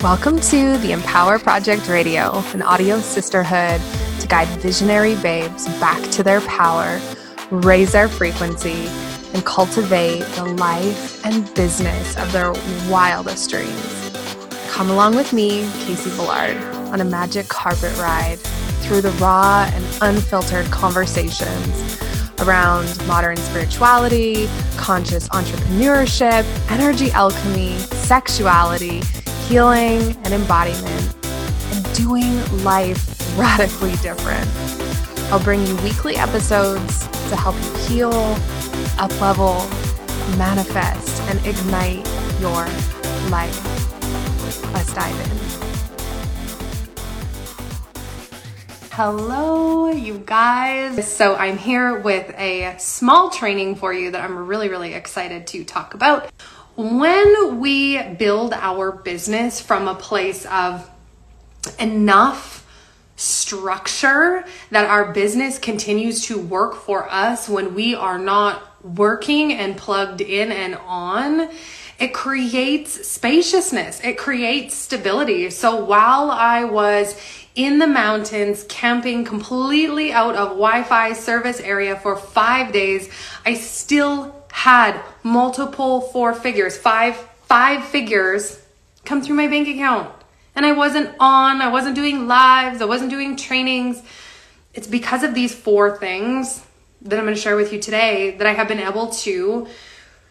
Welcome to the Empower Project Radio, an audio sisterhood to guide visionary babes back to their power, raise their frequency, and cultivate the life and business of their wildest dreams. Come along with me, Casey Ballard, on a magic carpet ride through the raw and unfiltered conversations around modern spirituality, conscious entrepreneurship, energy alchemy, sexuality healing and embodiment, and doing life radically different. I'll bring you weekly episodes to help you heal, uplevel, manifest, and ignite your life. Let's dive in. Hello, you guys. So, I'm here with a small training for you that I'm really, really excited to talk about when we build our business from a place of enough structure that our business continues to work for us when we are not working and plugged in and on, it creates spaciousness, it creates stability. So while I was in the mountains camping completely out of Wi Fi service area for five days, I still had multiple four figures, five five figures come through my bank account. And I wasn't on, I wasn't doing lives, I wasn't doing trainings. It's because of these four things that I'm going to share with you today that I have been able to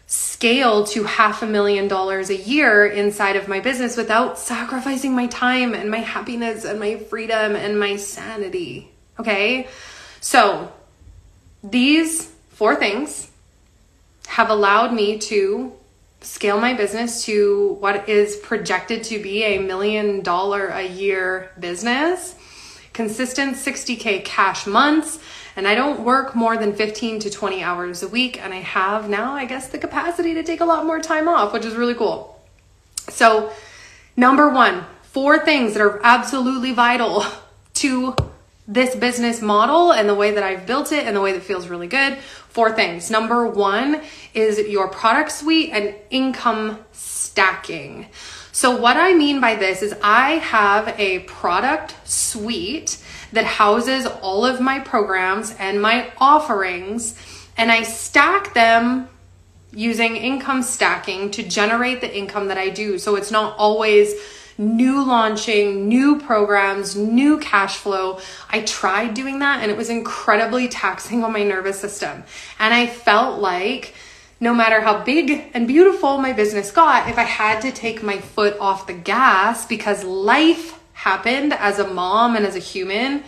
scale to half a million dollars a year inside of my business without sacrificing my time and my happiness and my freedom and my sanity. Okay? So, these four things have allowed me to scale my business to what is projected to be a million dollar a year business, consistent 60K cash months. And I don't work more than 15 to 20 hours a week. And I have now, I guess, the capacity to take a lot more time off, which is really cool. So, number one, four things that are absolutely vital to this business model and the way that I've built it and the way that feels really good. Four things. Number one is your product suite and income stacking. So, what I mean by this is I have a product suite that houses all of my programs and my offerings, and I stack them using income stacking to generate the income that I do. So, it's not always new launching, new programs, new cash flow. I tried doing that and it was incredibly taxing on my nervous system. And I felt like no matter how big and beautiful my business got, if I had to take my foot off the gas because life happened as a mom and as a human,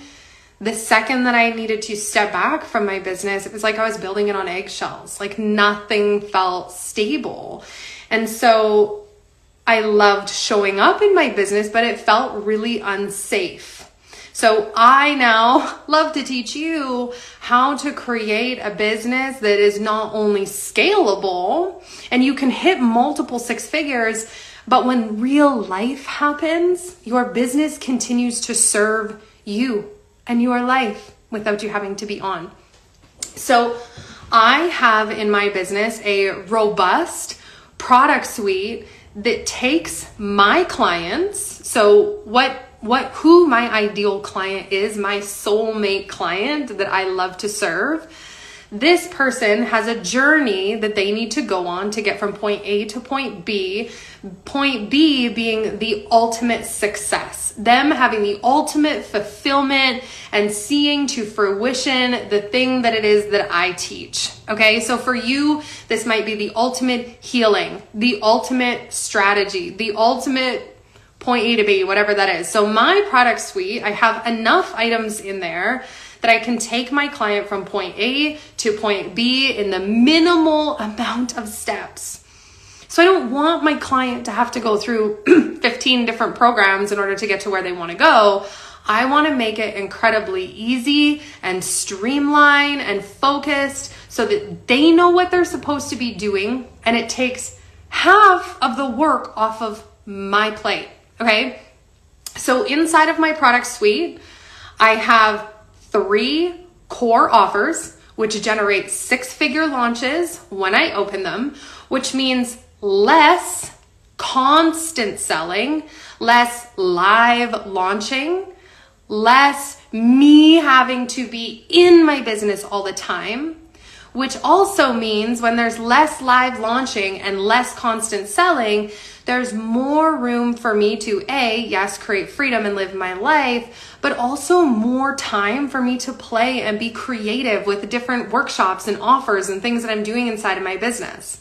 the second that I needed to step back from my business, it was like I was building it on eggshells. Like nothing felt stable. And so I loved showing up in my business, but it felt really unsafe. So I now love to teach you how to create a business that is not only scalable and you can hit multiple six figures, but when real life happens, your business continues to serve you and your life without you having to be on. So I have in my business a robust product suite that takes my clients, so what what who my ideal client is, my soulmate client that I love to serve this person has a journey that they need to go on to get from point A to point B. Point B being the ultimate success, them having the ultimate fulfillment and seeing to fruition the thing that it is that I teach. Okay, so for you, this might be the ultimate healing, the ultimate strategy, the ultimate point A to B, whatever that is. So my product suite, I have enough items in there that I can take my client from point A to point B in the minimal amount of steps. So I don't want my client to have to go through 15 different programs in order to get to where they want to go. I want to make it incredibly easy and streamlined and focused so that they know what they're supposed to be doing and it takes half of the work off of my plate. Okay. So inside of my product suite, I have three core offers, which generate six figure launches when I open them, which means less constant selling, less live launching, less me having to be in my business all the time, which also means when there's less live launching and less constant selling, there's more room for me to A, yes, create freedom and live my life, but also more time for me to play and be creative with different workshops and offers and things that I'm doing inside of my business.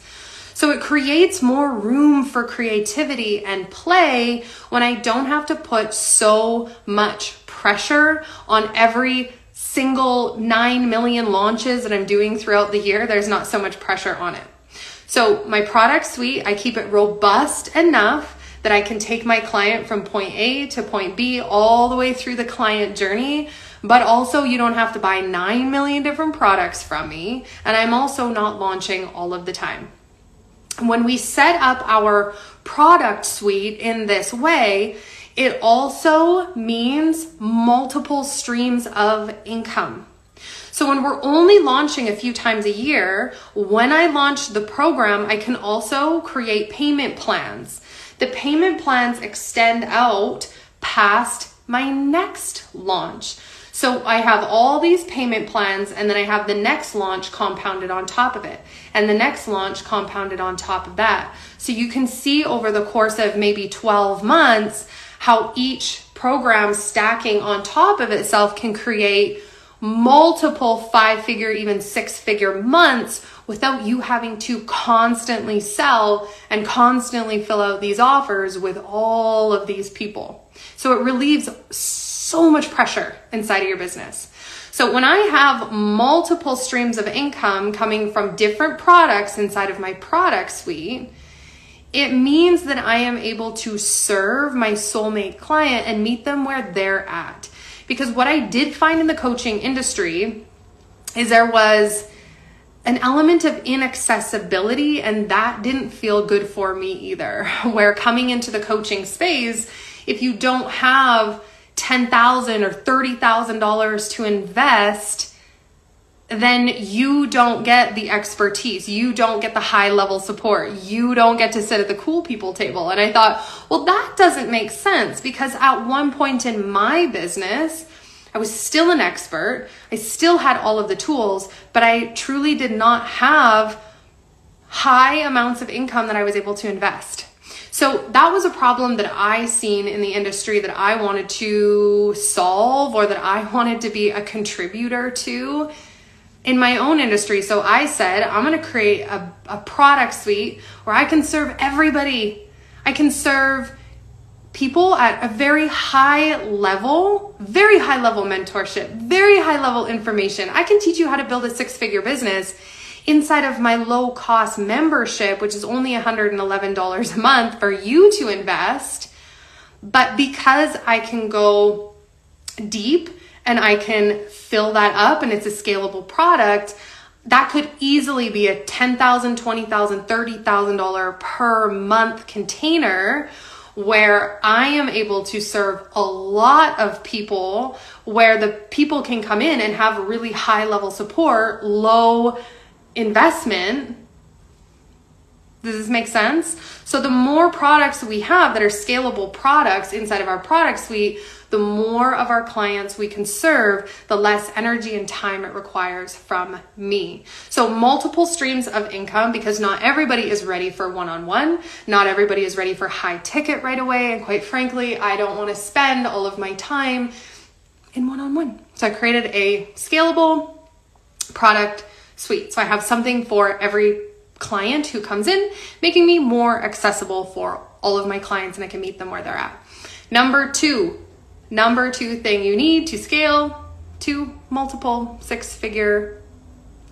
So it creates more room for creativity and play when I don't have to put so much pressure on every single 9 million launches that I'm doing throughout the year. There's not so much pressure on it. So my product suite, I keep it robust enough that I can take my client from point A to point B all the way through the client journey. But also, you don't have to buy 9 million different products from me. And I'm also not launching all of the time when we set up our product suite in this way, it also means multiple streams of income. So when we're only launching a few times a year, when I launch the program, I can also create payment plans. The payment plans extend out past my next launch. So I have all these payment plans and then I have the next launch compounded on top of it and the next launch compounded on top of that. So you can see over the course of maybe 12 months how each program stacking on top of itself can create multiple five figure, even six figure months without you having to constantly sell and constantly fill out these offers with all of these people. So it relieves so much pressure inside of your business. So when I have multiple streams of income coming from different products inside of my product suite, it means that I am able to serve my soulmate client and meet them where they're at. Because what I did find in the coaching industry is there was an element of inaccessibility, and that didn't feel good for me either. Where coming into the coaching space, if you don't have 10,000 or $30,000 to invest, then you don't get the expertise. You don't get the high level support. You don't get to sit at the cool people table. And I thought, well, that doesn't make sense because at one point in my business, I was still an expert. I still had all of the tools, but I truly did not have high amounts of income that I was able to invest. So that was a problem that I seen in the industry that I wanted to solve or that I wanted to be a contributor to in my own industry. So I said, I'm going to create a, a product suite where I can serve everybody. I can serve people at a very high level, very high level mentorship, very high level information. I can teach you how to build a six figure business inside of my low cost membership, which is only $111 a month for you to invest. But because I can go deep and I can fill that up and it's a scalable product, that could easily be a $10,000, $20,000, $30,000 per month container where I am able to serve a lot of people where the people can come in and have really high level support, low investment. Does this make sense? So, the more products we have that are scalable products inside of our product suite, the more of our clients we can serve, the less energy and time it requires from me. So, multiple streams of income because not everybody is ready for one on one. Not everybody is ready for high ticket right away. And quite frankly, I don't want to spend all of my time in one on one. So, I created a scalable product suite. So I have something for every client who comes in, making me more accessible for all of my clients and I can meet them where they're at. Number two, number two thing you need to scale to multiple six figure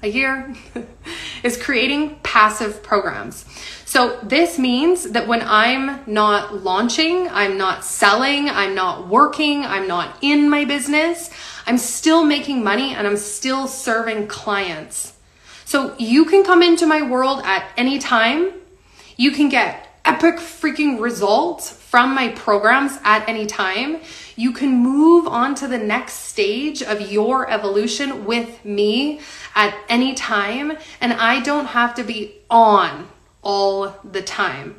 a year is creating passive programs. So this means that when I'm not launching, I'm not selling, I'm not working, I'm not in my business, I'm still making money and I'm still serving clients. So you can come into my world at any time. You can get epic freaking results from my programs at any time. You can move on to the next stage of your evolution with me at any time. And I don't have to be on all the time.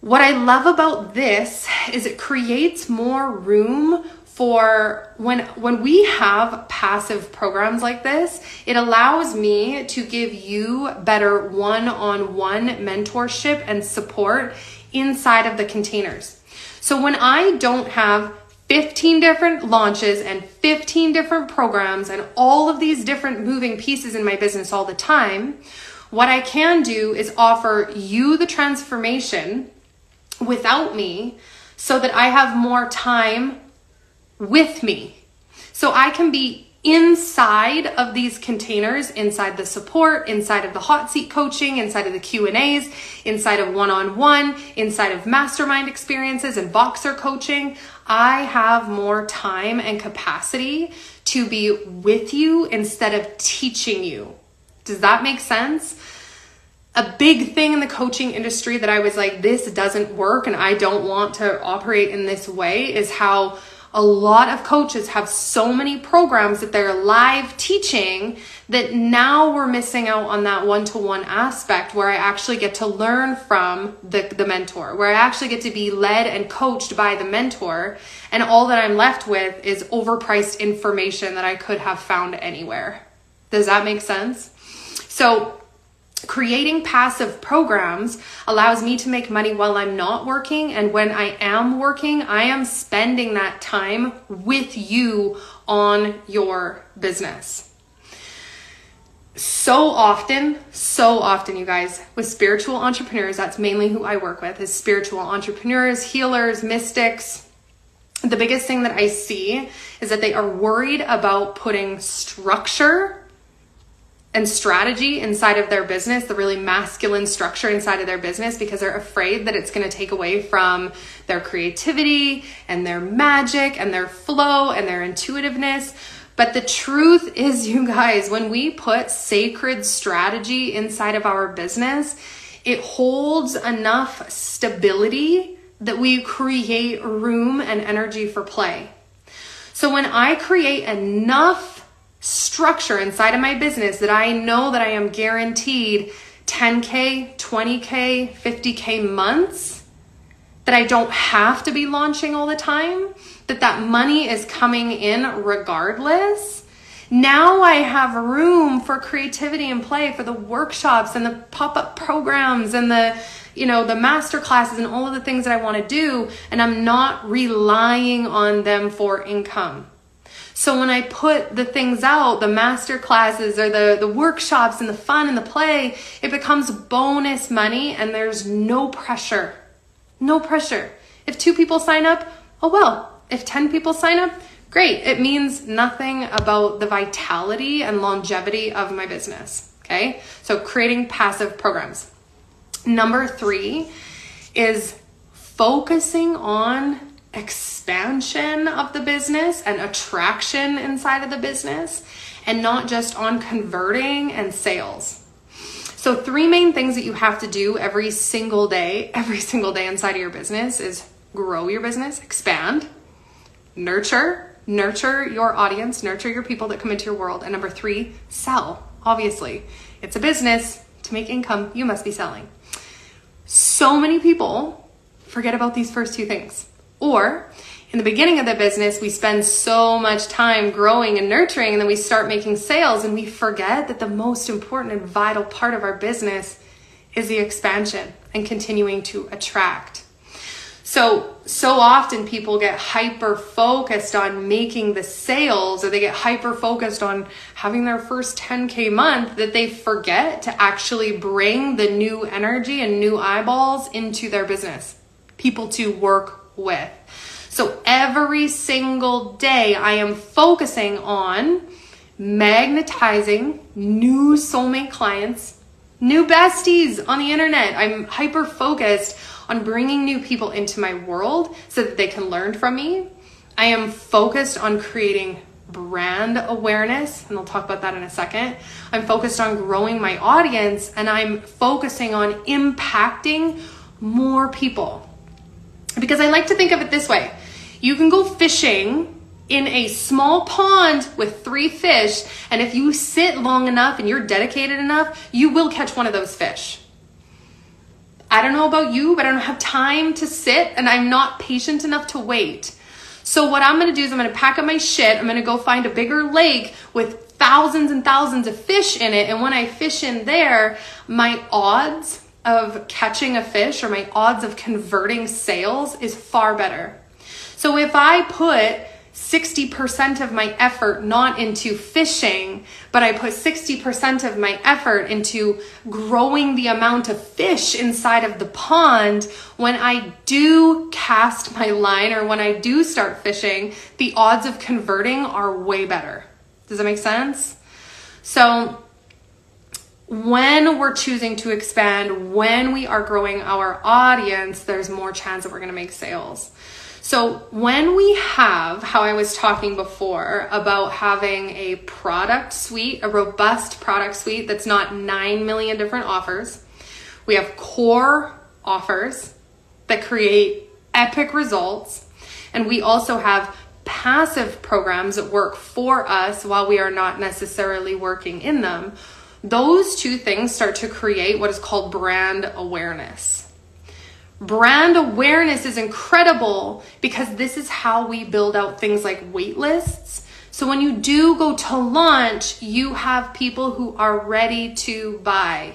What I love about this is it creates more room for when when we have passive programs like this it allows me to give you better one-on-one mentorship and support inside of the containers so when i don't have 15 different launches and 15 different programs and all of these different moving pieces in my business all the time what i can do is offer you the transformation without me so that i have more time with me. So I can be inside of these containers inside the support inside of the hot seat coaching inside of the q&a's inside of one-on-one inside of mastermind experiences and Voxer coaching i have more time and capacity to be with you instead of teaching you. Does that make sense? A big thing in the coaching industry that i was like this doesn't work and i don't want to operate in this way is how a lot of coaches have so many programs that they're live teaching that now we're missing out on that one to one aspect where I actually get to learn from the, the mentor, where I actually get to be led and coached by the mentor. And all that I'm left with is overpriced information that I could have found anywhere. Does that make sense? So, creating passive programs allows me to make money while I'm not working. And when I am working, I am spending that time with you on your business. So often, so often, you guys, with spiritual entrepreneurs, that's mainly who I work with, is spiritual entrepreneurs, healers, mystics. The biggest thing that I see is that they are worried about putting structure and strategy inside of their business, the really masculine structure inside of their business, because they're afraid that it's going to take away from their creativity and their magic and their flow and their intuitiveness. But the truth is, you guys, when we put sacred strategy inside of our business, it holds enough stability that we create room and energy for play. So when I create enough structure inside of my business that I know that I am guaranteed 10K, 20K, 50K months, that I don't have to be launching all the time, that that money is coming in regardless. Now I have room for creativity and play for the workshops and the pop-up programs and the you know the master classes and all of the things that I want to do and I'm not relying on them for income. So when I put the things out, the master classes or the, the workshops and the fun and the play, it becomes bonus money and there's no pressure. No pressure. If two people sign up, oh well. If 10 people sign up, great. It means nothing about the vitality and longevity of my business. Okay. So creating passive programs. Number three is focusing on expansion of the business and attraction inside of the business and not just on converting and sales. So, three main things that you have to do every single day, every single day inside of your business is grow your business, expand, nurture, nurture your audience, nurture your people that come into your world. And number three, sell. Obviously, it's a business. To make income, you must be selling. So many people forget about these first two things. Or in the beginning of the business, we spend so much time growing and nurturing, and then we start making sales, and we forget that the most important and vital part of our business is the expansion and continuing to attract. So, so often people get hyper focused on making the sales or they get hyper focused on having their first 10K month that they forget to actually bring the new energy and new eyeballs into their business, people to work with. So every single day, I am focusing on magnetizing new soulmate clients, new besties on the internet. I'm hyper focused on bringing new people into my world so that they can learn from me. I am focused on creating brand awareness, and I'll talk about that in a second. I'm focused on growing my audience and I'm focusing on impacting more people. Because I like to think of it this way you can go fishing in a small pond with three fish, and if you sit long enough and you're dedicated enough, you will catch one of those fish. I don't know about you, but I don't have time to sit and I'm not patient enough to wait. So what I'm gonna do is I'm gonna pack up my shit. I'm gonna go find a bigger lake with thousands and thousands of fish in it. And when I fish in there, my odds of catching a fish or my odds of converting sales is far better. So if I put 60% of my effort not into fishing, but I put 60% of my effort into growing the amount of fish inside of the pond. When I do cast my line or when I do start fishing, the odds of converting are way better. Does that make sense? So, when we're choosing to expand, when we are growing our audience, there's more chance that we're going to make sales. So, when we have, how I was talking before about having a product suite, a robust product suite that's not 9 million different offers, we have core offers that create epic results, and we also have passive programs that work for us while we are not necessarily working in them. Those two things start to create what is called brand awareness. Brand awareness is incredible because this is how we build out things like wait lists. So when you do go to launch, you have people who are ready to buy.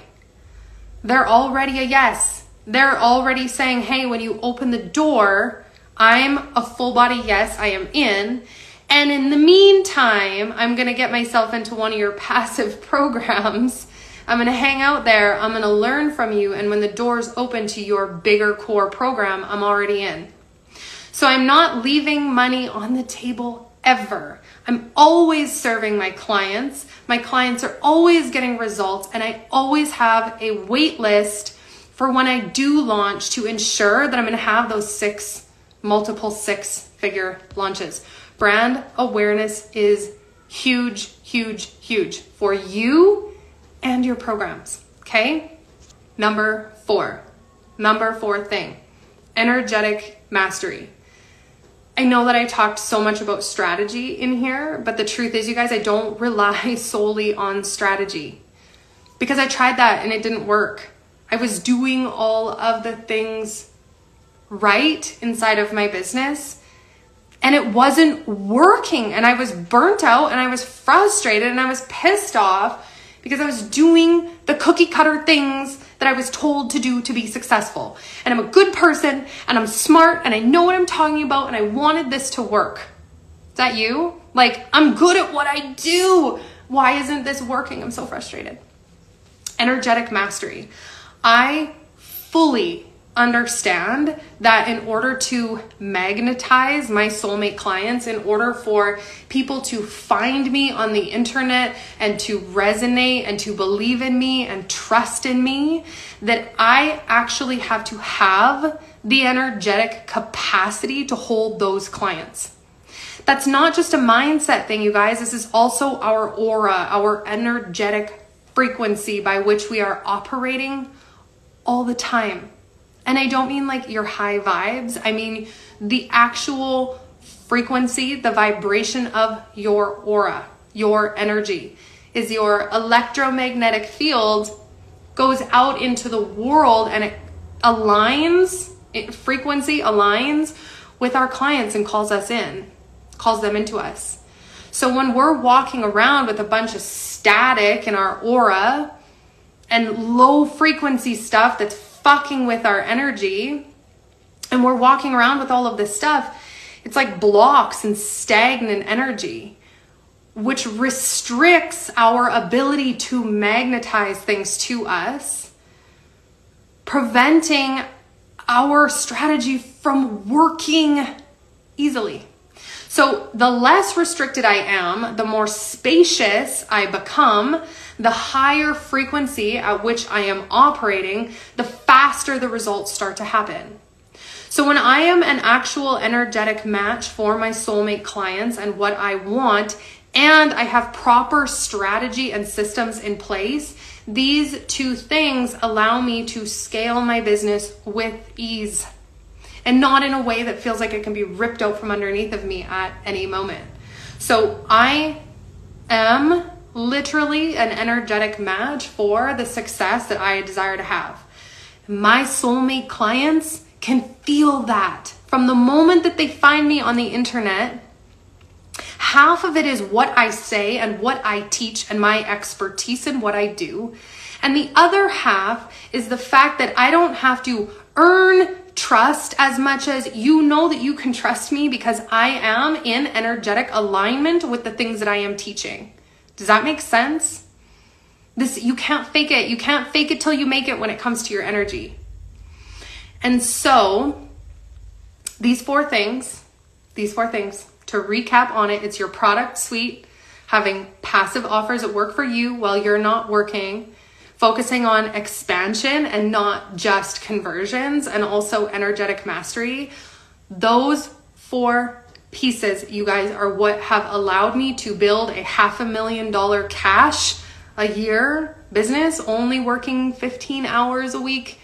They're already a yes. They're already saying, hey, when you open the door, I'm a full body yes, I am in. And in the meantime, I'm going to get myself into one of your passive programs I'm going to hang out there. I'm going to learn from you. And when the doors open to your bigger core program, I'm already in. So I'm not leaving money on the table ever. I'm always serving my clients. My clients are always getting results, and I always have a wait list for when I do launch to ensure that I'm going to have those six, multiple six figure launches. Brand awareness is huge, huge, huge for you and your programs. Okay? Number four. Number four thing energetic mastery. I know that I talked so much about strategy in here, but the truth is, you guys, I don't rely solely on strategy because I tried that and it didn't work. I was doing all of the things right inside of my business and it wasn't working. And I was burnt out and I was frustrated and I was pissed off because I was doing the cookie cutter things that I was told to do to be successful. And I'm a good person and I'm smart and I know what I'm talking about and I wanted this to work. Is that you? Like, I'm good at what I do. Why isn't this working? I'm so frustrated. Energetic mastery. I fully understand that in order to magnetize my soulmate clients, in order for people to find me on the internet and to resonate and to believe in me and trust in me, that I actually have to have the energetic capacity to hold those clients. That's not just a mindset thing, you guys. This is also our aura, our energetic frequency by which we are operating all the time. And I don't mean like your high vibes, I mean the actual frequency, the vibration of your aura, your energy. Is your electromagnetic field goes out into the world and it aligns, it, frequency aligns with our clients and calls us in, calls them into us. So when we're walking around with a bunch of static in our aura and low frequency stuff that's fucking with our energy and we're walking around with all of this stuff, it's like blocks and stagnant energy, which restricts our ability to magnetize things to us, preventing our strategy from working easily. So, the less restricted I am, the more spacious I become, the higher frequency at which I am operating, the faster the results start to happen. So, when I am an actual energetic match for my soulmate clients and what I want, and I have proper strategy and systems in place, these two things allow me to scale my business with ease and not in a way that feels like it can be ripped out from underneath of me at any moment. So, I am literally an energetic match for the success that I desire to have. my soulmate clients can feel that from the moment that they find me on the internet. Half of it is what I say and what I teach and my expertise in what I do. And the other half is the fact that I don't have to earn trust as much as you know that you can trust me because I am in energetic alignment with the things that I am teaching. Does that make sense? This you can't fake it. You can't fake it till you make it when it comes to your energy. And so these four things, these four things to recap on it, it's your product suite, having passive offers that work for you while you're not working, focusing on expansion and not just conversions, and also energetic mastery. Those four pieces, you guys, are what have allowed me to build a half a million dollar cash a year business, only working 15 hours a week,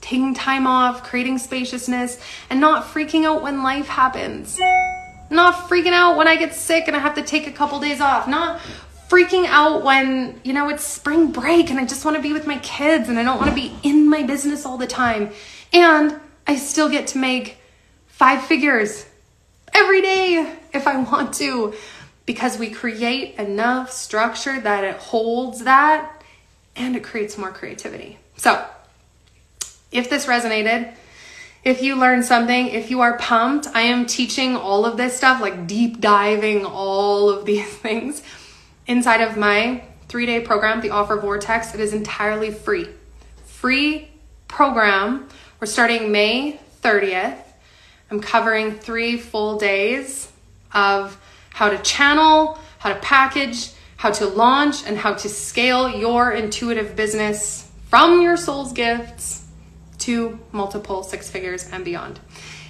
taking time off, creating spaciousness, and not freaking out when life happens. Not freaking out when I get sick and I have to take a couple days off. Not freaking out when, you know, it's spring break and I just want to be with my kids and I don't want to be in my business all the time. And I still get to make five figures every day if I want to because we create enough structure that it holds that and it creates more creativity. So, if this resonated, if you learned something, if you are pumped, I am teaching all of this stuff, like deep diving all of these things inside of my three day program, the Offer Vortex. It is entirely free. Free program. We're starting May 30th. I'm covering three full days of how to channel, how to package, how to launch, and how to scale your intuitive business from your soul's gifts to multiple six figures and beyond.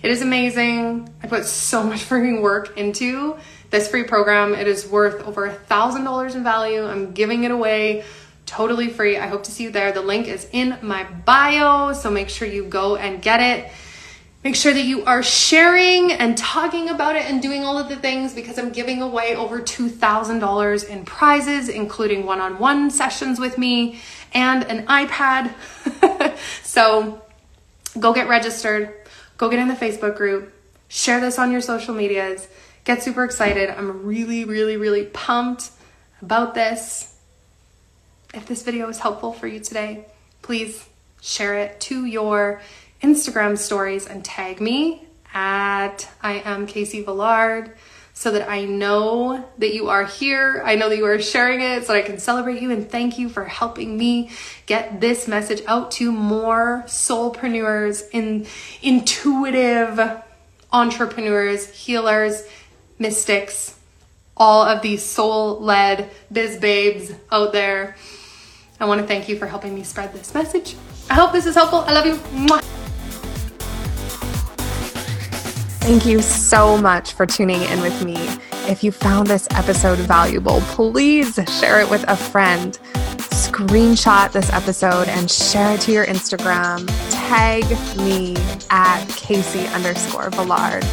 It is amazing. I put so much freaking work into this free program. It is worth over a thousand dollars in value. I'm giving it away totally free. I hope to see you there. The link is in my bio, so make sure you go and get it. Make sure that you are sharing and talking about it and doing all of the things because I'm giving away over $2,000 in prizes, including one on one sessions with me and an iPad. so go get registered, go get in the Facebook group, share this on your social medias get super excited. I'm really, really, really pumped about this. If this video was helpful for you today, please share it to your Instagram stories and tag me at I am Casey Villard so that I know that you are here. I know that you are sharing it so that I can celebrate you and thank you for helping me get this message out to more soulpreneurs, in intuitive entrepreneurs, healers, mystics, all of these soul led biz babes out there. I want to thank you for helping me spread this message. I hope this is helpful. I love you. Thank you so much for tuning in with me. If you found this episode valuable, please share it with a friend. Screenshot this episode and share it to your Instagram. Tag me at Casey underscore Villard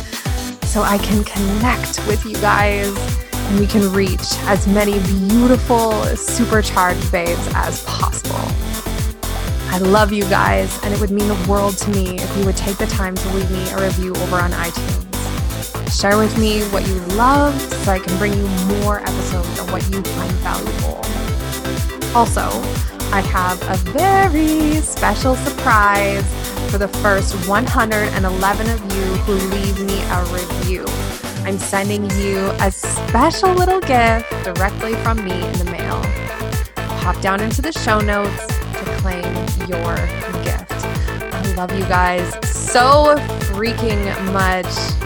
so I can connect with you guys and we can reach as many beautiful, supercharged babes as possible. I love you guys, and it would mean the world to me if you would take the time to leave me a review over on iTunes. Share with me what you love so I can bring you more episodes of what you find valuable. Also, I have a very special surprise for the first 111 of you who leave me a review. I'm sending you a special little gift directly from me in the mail. Hop down into the show notes to claim your gift. I love you guys so freaking much.